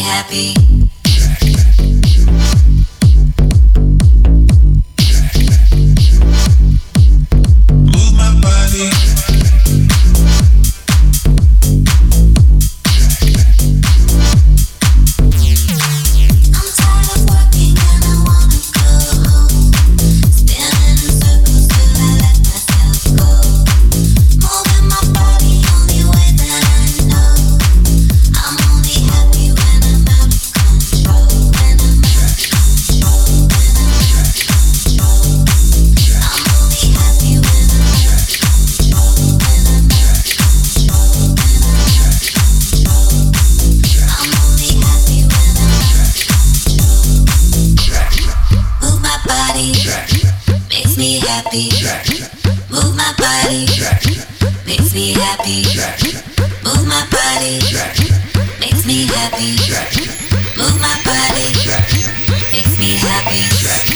happy. makes me happy. Move my body, makes me happy. Move my body, makes me happy. Move my body, makes me happy.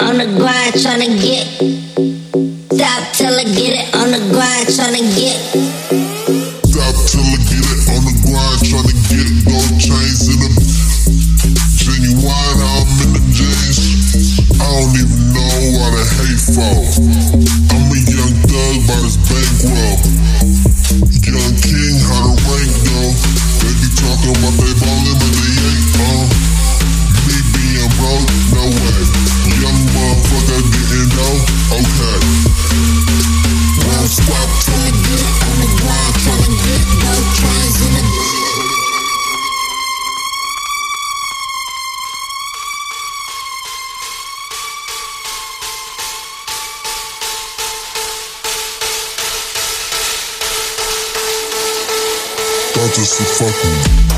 on the grind trying to get just for fucking.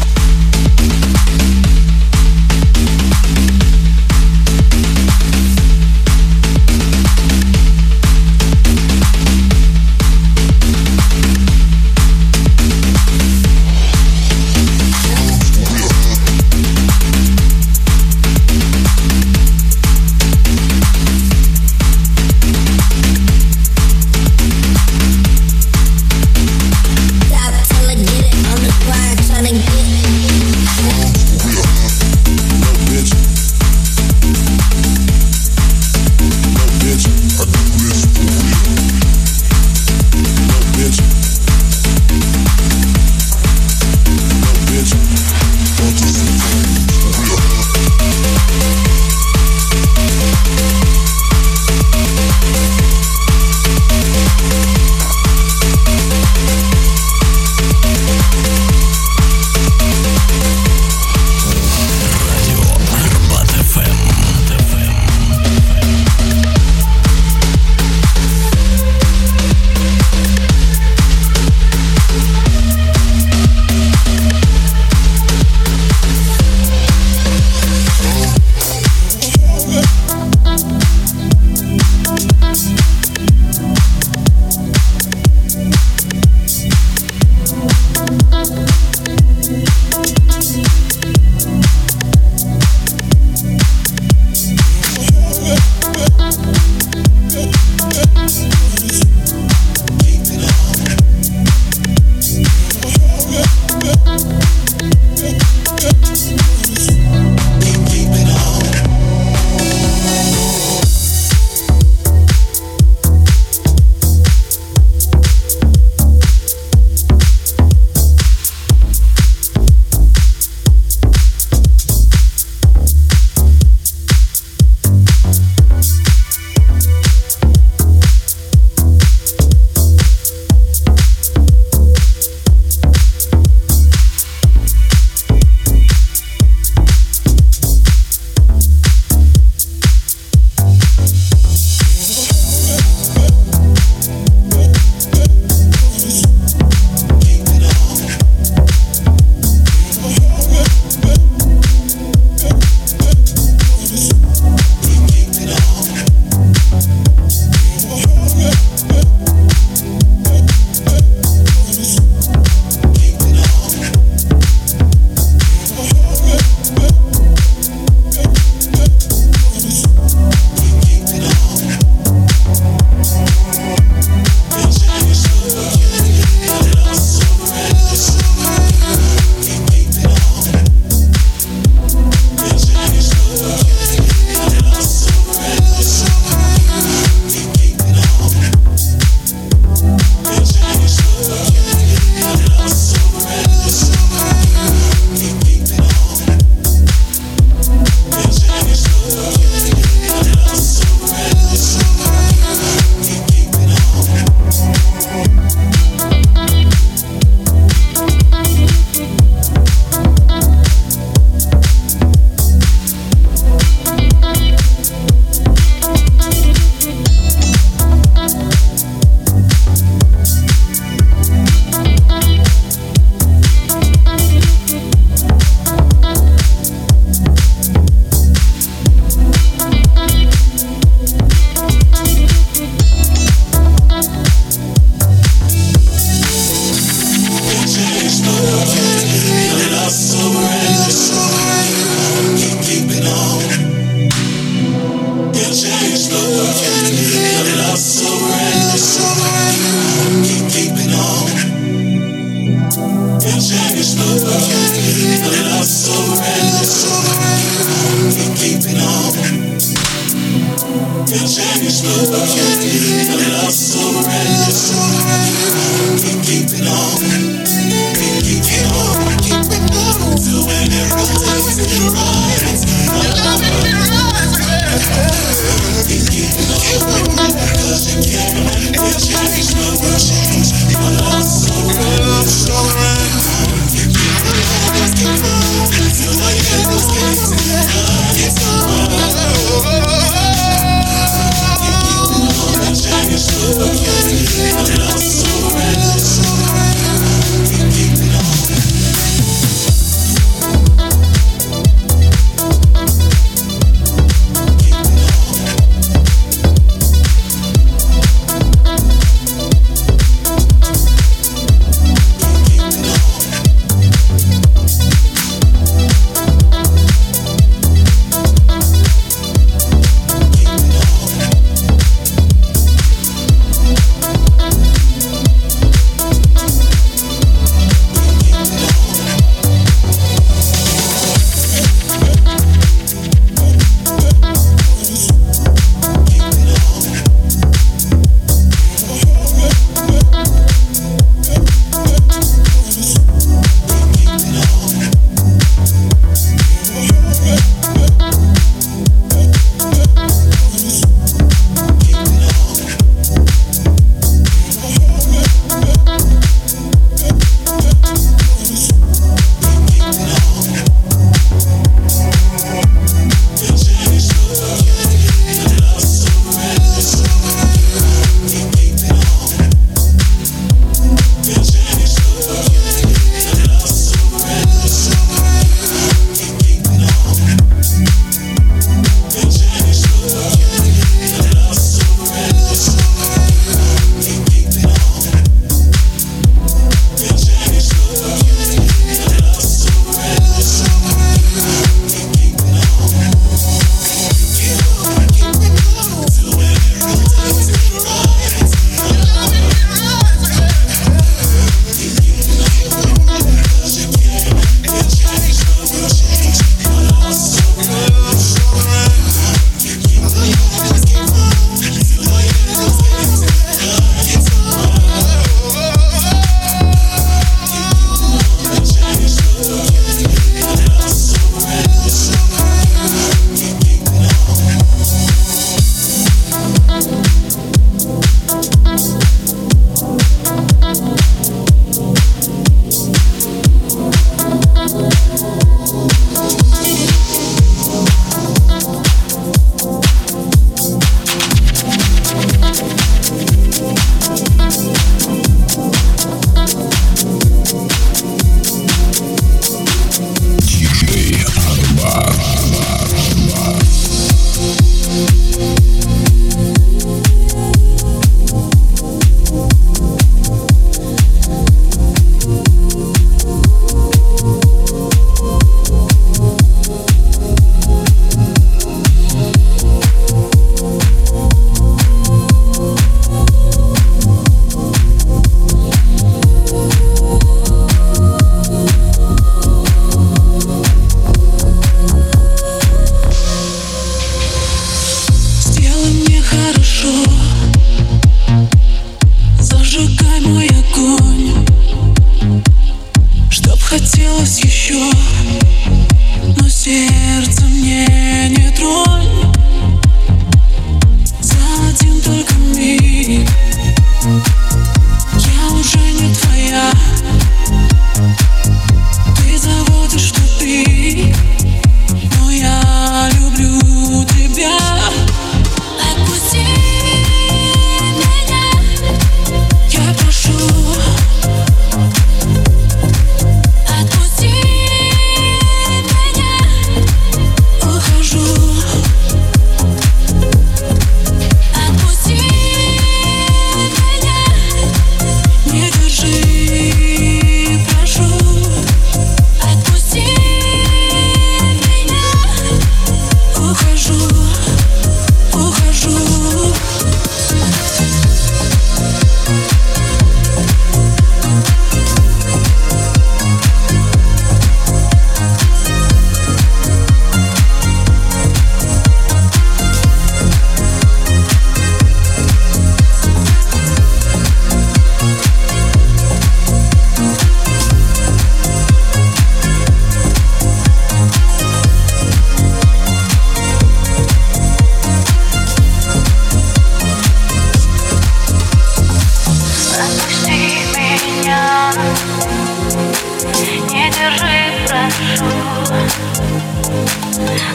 long.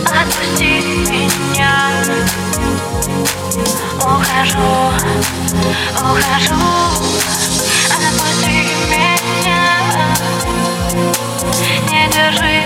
Отпусти меня, ухожу, ухожу, отпусти меня, не держи,